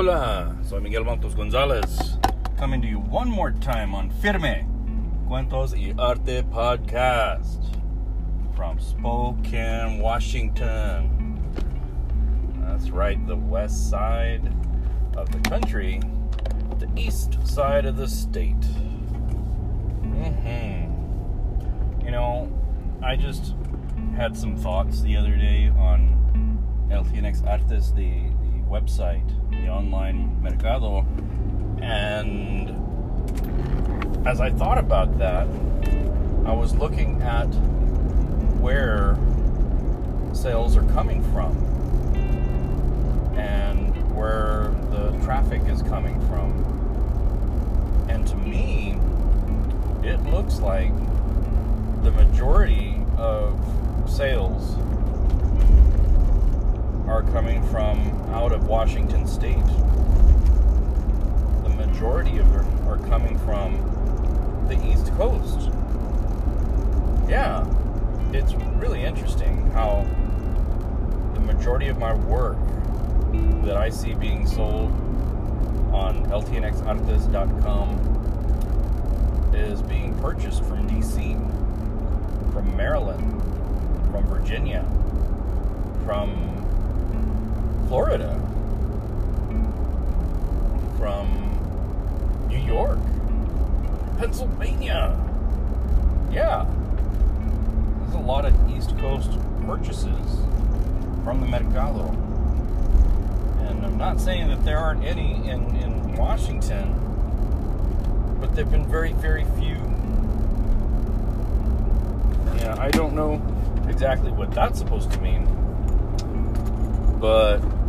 Hola, soy Miguel Montos Gonzalez, coming to you one more time on Firme Cuentos y Arte podcast from Spokane, Washington. That's right, the west side of the country, the east side of the state. Mm-hmm. You know, I just had some thoughts the other day on LTNX Artes, the, the website, the online mercado, and as I thought about that, I was looking at where sales are coming from and where the traffic is coming from. And to me, it looks like the majority of sales are coming from out of Washington state. The majority of them are coming from the East Coast. Yeah, it's really interesting how the majority of my work that I see being sold on ltnxartes.com is being purchased from DC, from Maryland, from Virginia, from Florida, from New York, Pennsylvania. Yeah. There's a lot of East Coast purchases from the Mercado. And I'm not saying that there aren't any in, in Washington, but there have been very, very few. Yeah, I don't know exactly what that's supposed to mean. But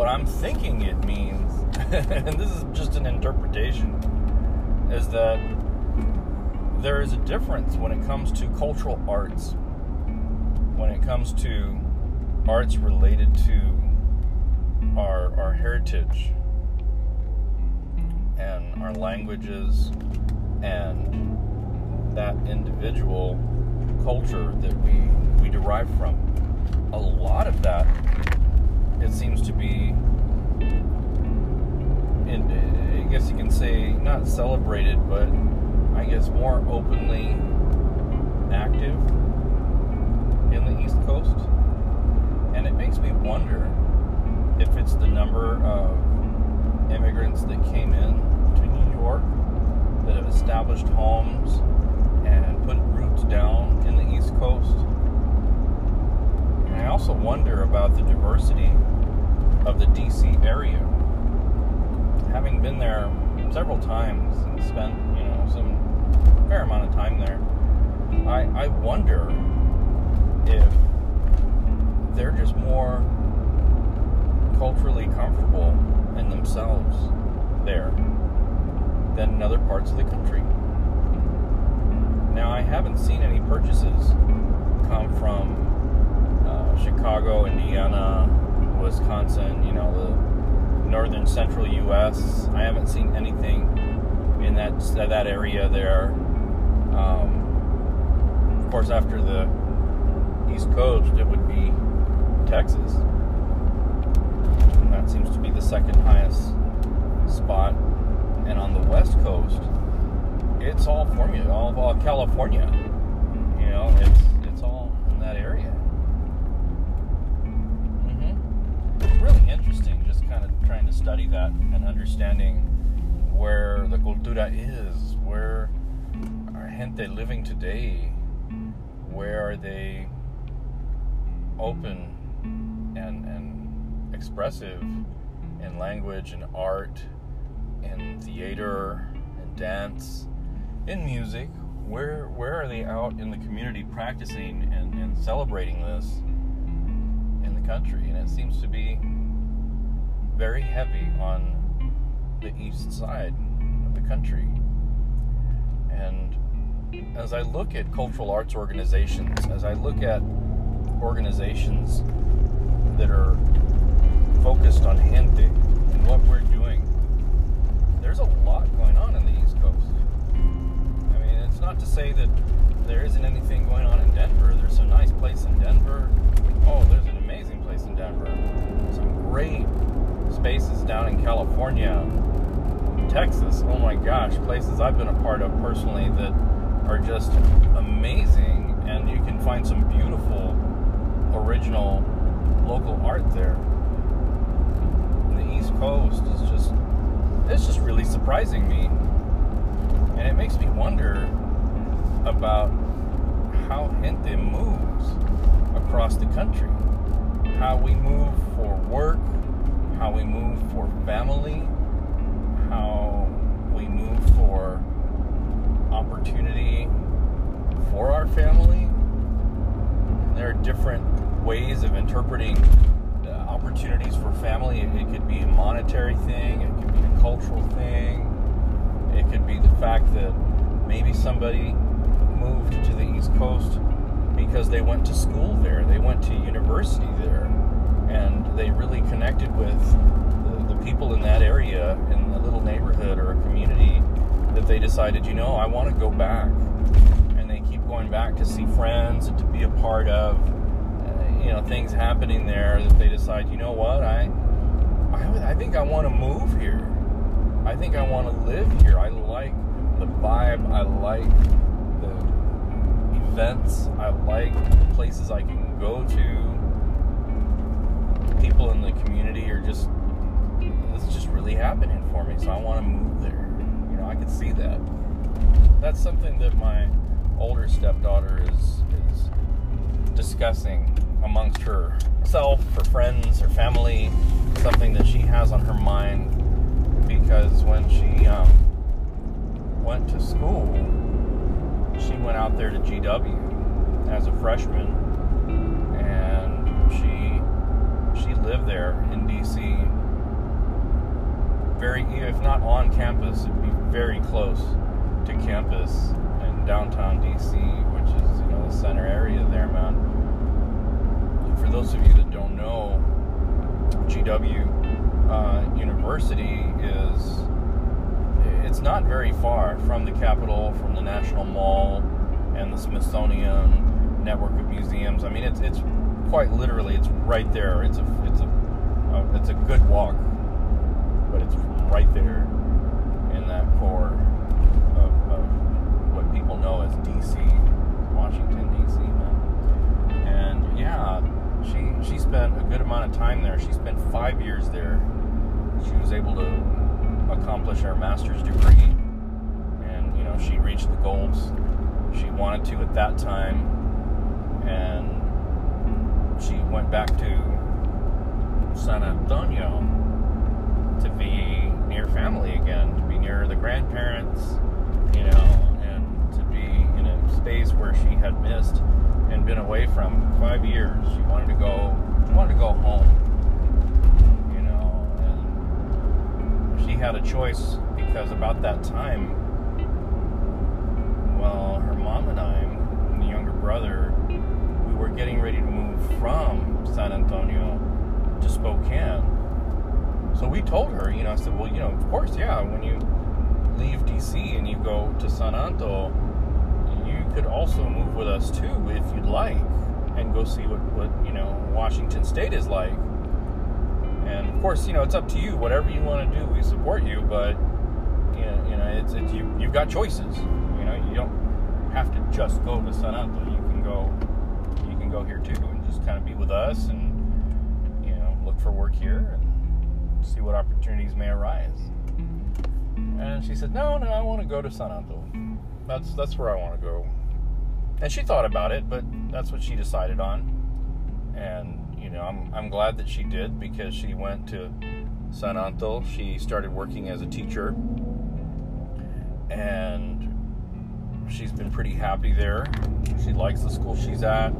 what I'm thinking it means, and this is just an interpretation, is that there is a difference when it comes to cultural arts, when it comes to arts related to our, our heritage and our languages and that individual culture that we, we derive from. A lot of that it seems to be, in, I guess you can say, not celebrated, but I guess more openly active in the East Coast. And it makes me wonder if it's the number of immigrants that came in to New York that have established homes and put roots down in the East Coast. And I also wonder about the diversity of the DC area. Having been there several times and spent, you know, some fair amount of time there, I, I wonder if they're just more culturally comfortable in themselves there than in other parts of the country. Now, I haven't seen any purchases come from Chicago, Indiana, Wisconsin, you know, the northern central U.S. I haven't seen anything in that that area there. Um, of course, after the East Coast, it would be Texas. And that seems to be the second highest spot. And on the West Coast, it's all formula, all, all California. You know, it's trying to study that and understanding where the cultura is, where are gente living today, where are they open and, and expressive in language and art, in theater and dance, in music, where where are they out in the community practicing and, and celebrating this in the country? And it seems to be very heavy on the east side of the country. And as I look at cultural arts organizations, as I look at organizations that are focused on gente and what we're doing, there's a lot going on in the East Coast. I mean, it's not to say that there isn't anything going on in Denver. There's a nice place in Denver. Oh, there's an amazing place in Denver. Some great spaces down in California, Texas. Oh my gosh, places I've been a part of personally that are just amazing, and you can find some beautiful, original local art there. The East Coast is just, it's just really surprising me. And it makes me wonder about how Gente moves across the country. How we move for work, how we move for family, how we move for opportunity for our family. There are different ways of interpreting opportunities for family. It, it could be a monetary thing, it could be a cultural thing, it could be the fact that maybe somebody moved to the East Coast because they went to school there, they went to university there, and they really connected with the, the people in that area, in a little neighborhood or a community, that they decided, you know, I want to go back. And they keep going back to see friends and to be a part of, uh, you know, things happening there that they decide, you know what, I, I, I think I want to move here. I think I want to live here. I like the vibe. I like the events. I like the places I can go to. People in the community are just it's just really happening for me. So I want to move there. You know, I can see that. That's something that my older stepdaughter is is discussing amongst herself, her friends, her family. Something that she has on her mind because when she um, went to school she went out there to GW as a freshman, and she she lived there in DC. Very, if not on campus, it'd be very close to campus in downtown DC, which is you know the center area there, man. And for those of you that don't know, GW uh, University is it's not very far from the Capitol, from the National Mall, and the Smithsonian network of museums. I mean, it's it's quite literally it's right there. It's a it's a it's a good walk, but it's right there in that core of, of what people know as D.C., Washington D.C. Man. And yeah, she she spent a good amount of time there. She spent five years there. She was able to accomplish her master's degree, and you know she reached the goals she wanted to at that time, and she went back to San Antonio to be near family again, to be near the grandparents, you know, and to be in a space where she had missed and been away from five years. She wanted to go. She wanted to go home you know, and she had a choice because about that time, well, her mom and I, and the younger brother, were getting ready to move from San Antonio to Spokane. So we told her, you know, I said, well, you know, of course, yeah, when you leave DC and you go to San Anto, you could also move with us too if you'd like and go see what, what you know, Washington State is like. And of course, you know, it's up to you. Whatever you want to do, we support you. But you know, you know, it's, it's you. You've got choices. You know, you don't have to just go to San Antonio. You can go, go here too, and just kind of be with us, and you know, look for work here and see what opportunities may arise. And she said, "No, no, I want to go to San Antonio. That's that's where I want to go." And she thought about it, but that's what she decided on. And you know, I'm, I'm glad that she did because she went to San Anto. She started working as a teacher, and she's been pretty happy there. She likes the school she's at.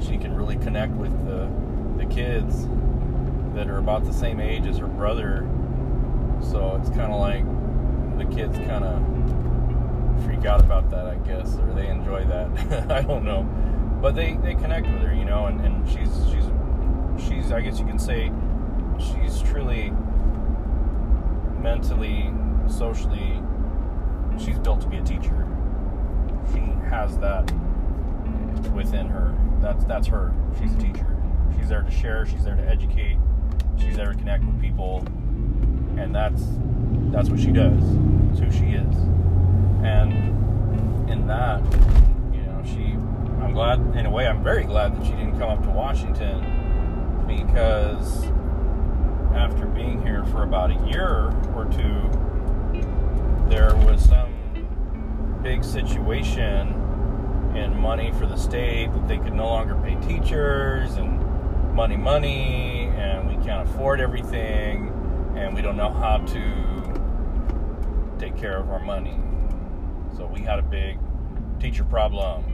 She can really connect with the, the kids that are about the same age as her brother. So it's kind of like the kids kind of freak out about that, I guess, or they enjoy that. I don't know. But they, they connect with her, you know, and, and she's she's she's, I guess you can say, she's truly mentally, socially, she's built to be a teacher. She has that within her. That's that's her. She's a teacher. She's there to share. She's there to educate. she's there to connect with people, and that's that's what she does. It's who she is, and in that, you know, she. I'm glad, in a way, I'm very glad that she didn't come up to Washington because after being here for about a year or two, there was some big situation in money for the state that they could no longer pay teachers and money, money, and we can't afford everything, and we don't know how to take care of our money. So we had a big teacher problem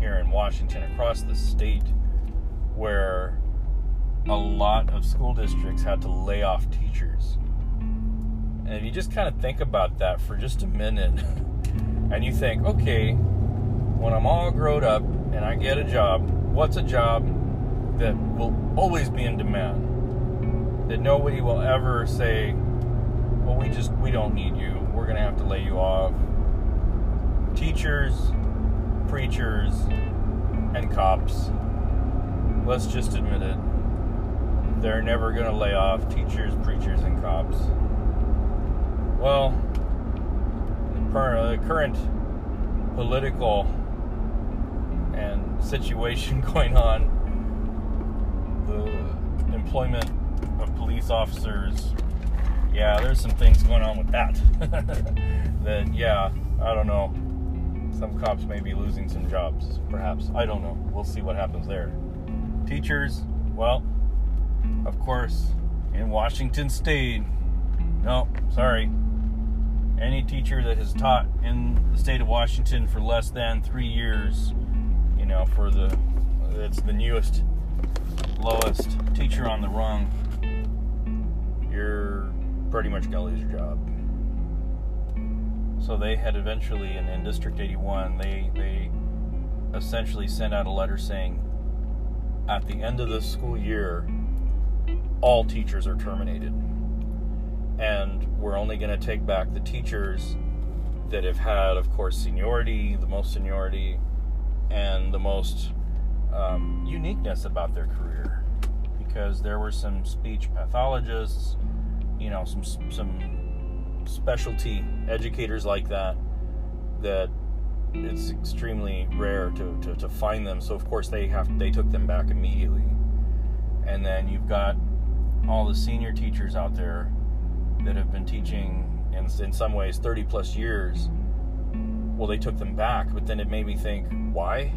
here in Washington across the state where a lot of school districts had to lay off teachers. And if you just kind of think about that for just a minute, and you think, okay, when I'm all grown up and I get a job, what's a job that will always be in demand. That nobody will ever say, well, we just, we don't need you. We're going to have to lay you off. Teachers, preachers, and cops. Let's just admit it. They're never going to lay off teachers, preachers, and cops. Well, the uh, current political and situation going on the employment of police officers, yeah, there's some things going on with that. that, yeah, I don't know. Some cops may be losing some jobs, perhaps. I don't know. We'll see what happens there. Teachers, well, of course, in Washington State, no, sorry. Any teacher that has taught in the state of Washington for less than three years, know, for the, it's the newest lowest teacher on the rung, you're pretty much to lose your job. So they had eventually, in, in District 81, they, they essentially sent out a letter saying, at the end of the school year, all teachers are terminated. And we're only going to take back the teachers that have had, of course, seniority, the most seniority, and the most um, uniqueness about their career because there were some speech pathologists, you know, some some specialty educators like that that it's extremely rare to, to, to find them. So of course they have they took them back immediately. And then you've got all the senior teachers out there that have been teaching in, in some ways 30 plus years. Well, they took them back, but then it made me think, why?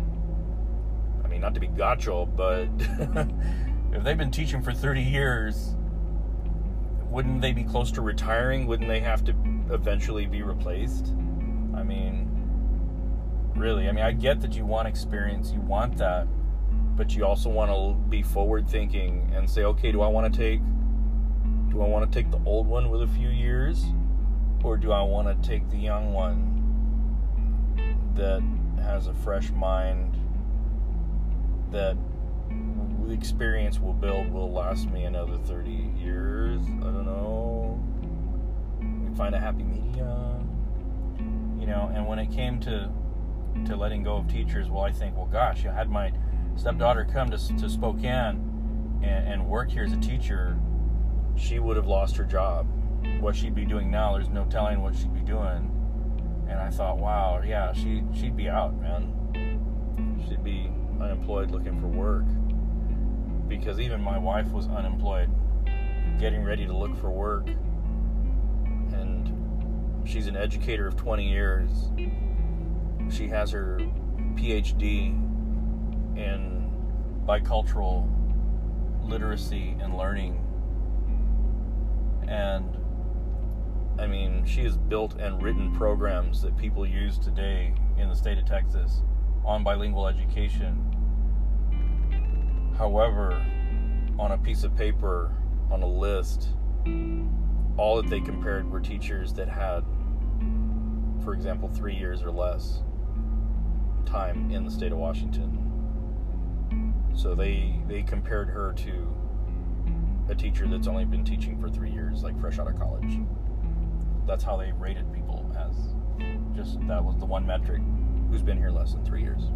I mean, not to be gotcha, but if they've been teaching for 30 years, wouldn't they be close to retiring? Wouldn't they have to eventually be replaced? I mean, really, I mean, I get that you want experience, you want that, but you also want to be forward thinking and say, okay, do I want to take do I want to take the old one with a few years or do I want to take the young one that has a fresh mind that the experience will build will last me another 30 years. I don't know. We find a happy medium. You know, and when it came to to letting go of teachers, well, I think, well, gosh, I had my stepdaughter come to, to Spokane and, and work here as a teacher, she would have lost her job. What she'd be doing now, there's no telling what she'd be doing. And I thought, wow, yeah, she she'd be out, man. She'd be unemployed looking for work. Because even my wife was unemployed getting ready to look for work. And she's an educator of 20 years. She has her phd in bicultural literacy and learning. And i mean she has built and written programs that people use today in the state of texas on bilingual education. However, on a piece of paper, on a list, all that they compared were teachers that had, for example, three years or less time in the state of Washington. So they they compared her to a teacher that's only been teaching for three years, like fresh out of college. That's how they rated people as just that was the one metric who's been here less than three years.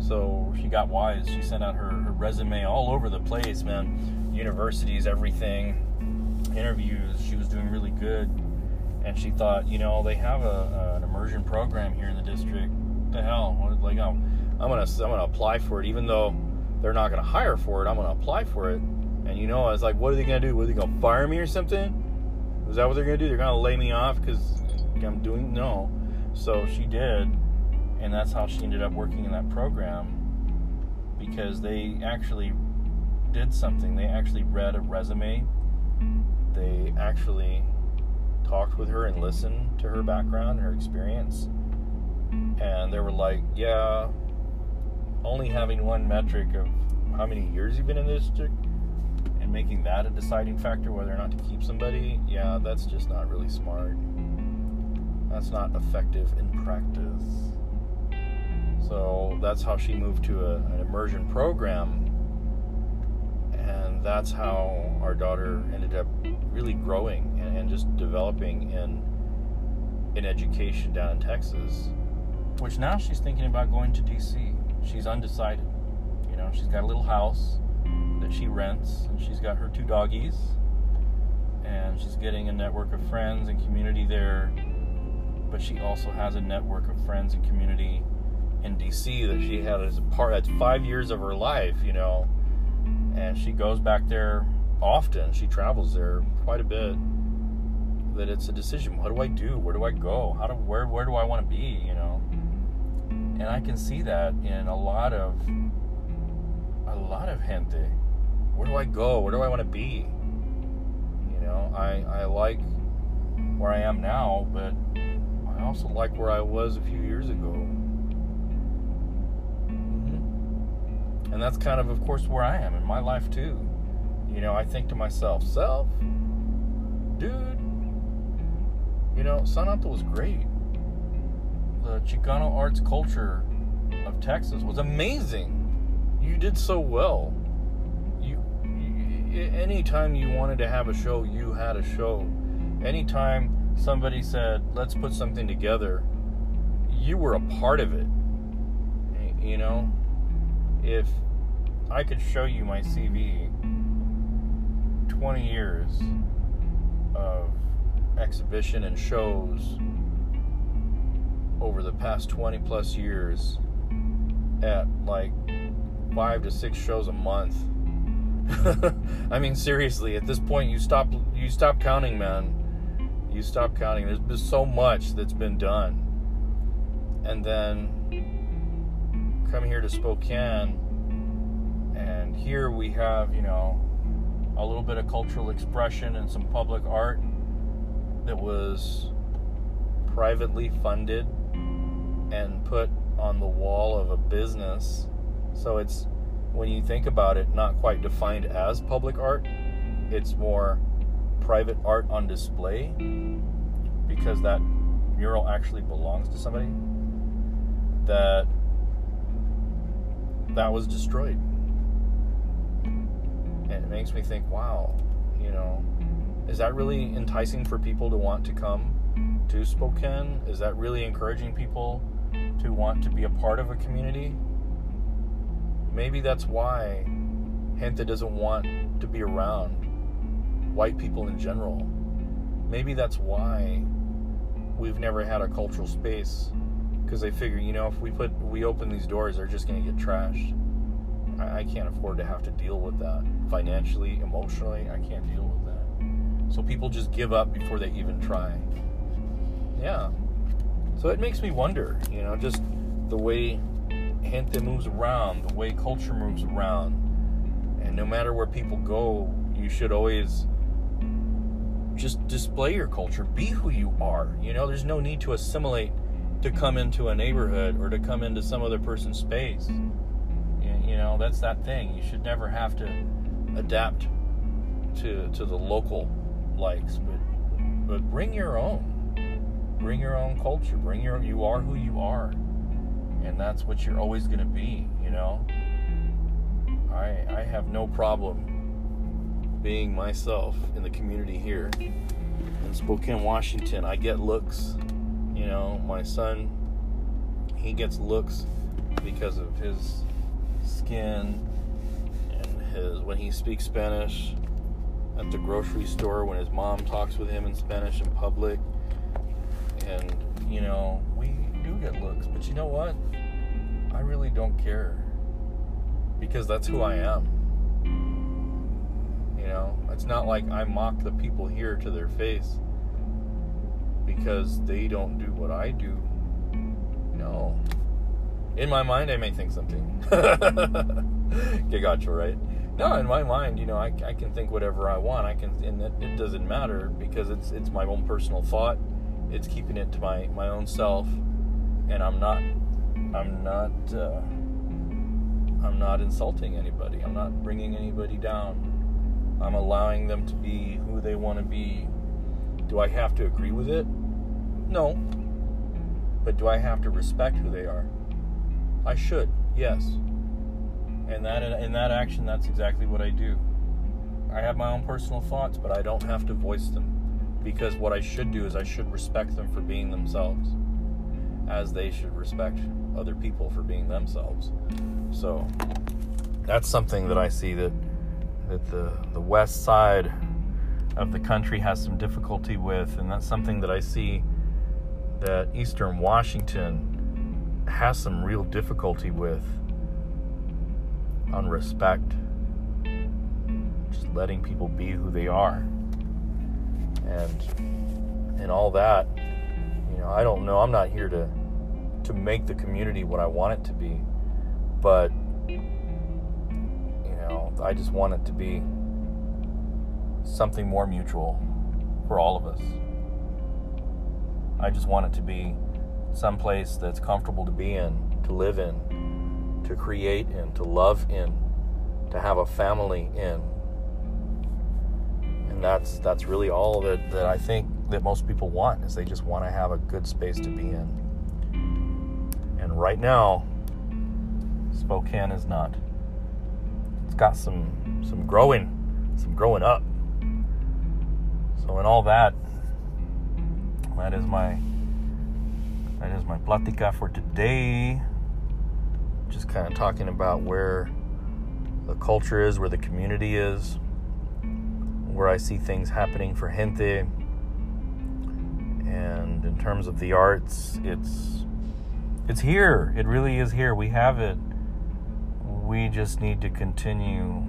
So she got wise. She sent out her, her resume all over the place, man. Universities, everything, interviews. She was doing really good. And she thought, you know, they have a, an immersion program here in the district. What the hell? What, like, I'm, I'm gonna, I'm gonna apply for it, even though they're not gonna hire for it. I'm gonna apply for it. And you know, I was like, what are they gonna do? Are they gonna fire me or something? Is that what they're gonna do? They're gonna lay me off because I'm doing no. So she did, and that's how she ended up working in that program because they actually did something. They actually read a resume. They actually talked with her and listened to her background, her experience. And they were like, yeah, only having one metric of how many years you've been in this and making that a deciding factor whether or not to keep somebody, yeah, that's just not really smart. That's not effective in practice. So that's how she moved to a, an immersion program. And that's how our daughter ended up really growing and, and just developing in in education down in Texas. Which now she's thinking about going to DC. She's undecided. You know, she's got a little house that she rents, and she's got her two doggies, and she's getting a network of friends and community there but she also has a network of friends and community in DC that she had as a part. That's five years of her life, you know, and she goes back there often. She travels there quite a bit. That it's a decision. What do I do? Where do I go? How do where where do I want to be? You know, and I can see that in a lot of a lot of gente. Where do I go? Where do I want to be? You know, I I like where I am now, but I also like where I was a few years ago. Mm-hmm. And that's kind of, of course, where I am in my life too. You know, I think to myself, self, dude, you know, San Anto was great. The Chicano arts culture of Texas was amazing. You did so well. You, you anytime you wanted to have a show, you had a show. Anytime somebody said, let's put something together, you were a part of it. You know, if I could show you my CV, 20 years of exhibition and shows over the past 20 plus years at like five to six shows a month. I mean, seriously, at this point, you stop you stop counting, man you stop counting. There's been so much that's been done. And then come here to Spokane, and here we have, you know, a little bit of cultural expression and some public art that was privately funded and put on the wall of a business. So it's, when you think about it, not quite defined as public art, it's more private art on display because that mural actually belongs to somebody that that was destroyed. And it makes me think wow you know is that really enticing for people to want to come to Spokane? Is that really encouraging people to want to be a part of a community maybe that's why Gente doesn't want to be around white people in general. Maybe that's why we've never had a cultural space because they figure, you know, if we put we open these doors, they're just going to get trashed. I, I can't afford to have to deal with that financially, emotionally. I can't deal with that. So people just give up before they even try. Yeah. So it makes me wonder, you know, just the way gente moves around, the way culture moves around. And no matter where people go, you should always just display your culture, be who you are. You know, there's no need to assimilate to come into a neighborhood or to come into some other person's space. You know, that's that thing. You should never have to adapt to to the local likes, but but bring your own. Bring your own culture. Bring your you are who you are. And that's what you're always going to be, you know? I I have no problem being myself in the community here in Spokane, Washington. I get looks. You know, my son, he gets looks because of his skin and his when he speaks Spanish at the grocery store when his mom talks with him in Spanish in public but you know what I really don't care because that's who I am you know it's not like I mock the people here to their face because they don't do what I do no in my mind, I may think something. Get gotcha, right? No, in my mind, you know, I, I can think whatever I want. I can, and it, it doesn't matter because it's it's my own personal thought. It's keeping it to my my own self, and I'm not, I'm not, uh, I'm not insulting anybody. I'm not bringing anybody down. I'm allowing them to be who they want to be. Do I have to agree with it? No. But do I have to respect who they are? I should, yes. And that in that action, that's exactly what I do. I have my own personal thoughts, but I don't have to voice them because what I should do is I should respect them for being themselves, as they should respect other people for being themselves. So that's something that I see that that the the west side of the country has some difficulty with, and that's something that I see that Eastern Washington has some real difficulty with on respect. Just letting people be who they are. And and all that, you know, I don't know. I'm not here to to make the community what I want it to be. But you know, I just want it to be something more mutual for all of us. I just want it to be some place that's comfortable to be in, to live in, to create in, to love in, to have a family in. And that's that's really all that, that I think that most people want is they just want to have a good space to be in. Right now, Spokane is not. It's got some some growing, some growing up. So in all that, that is my that is my platica for today. Just kind of talking about where the culture is, where the community is, where I see things happening for gente. And in terms of the arts, it's it's here. It really is here. We have it. We just need to continue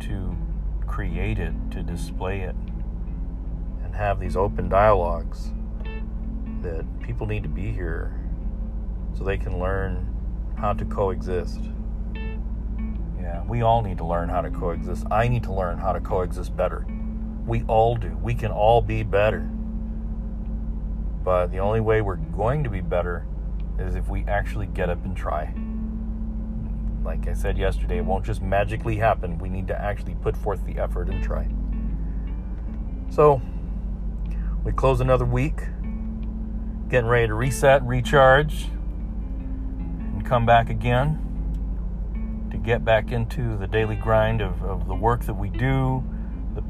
to create it, to display it, and have these open dialogues that people need to be here so they can learn how to coexist. Yeah, we all need to learn how to coexist. I need to learn how to coexist better. We all do. We can all be better. But the only way we're going to be better is if we actually get up and try. Like I said yesterday, it won't just magically happen. We need to actually put forth the effort and try. So, we close another week getting ready to reset, recharge, and come back again to get back into the daily grind of, of the work that we do, the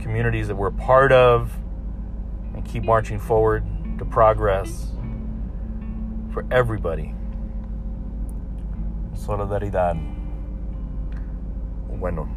communities that we're part of, and keep marching forward to progress for everybody. Solidaridad. Bueno.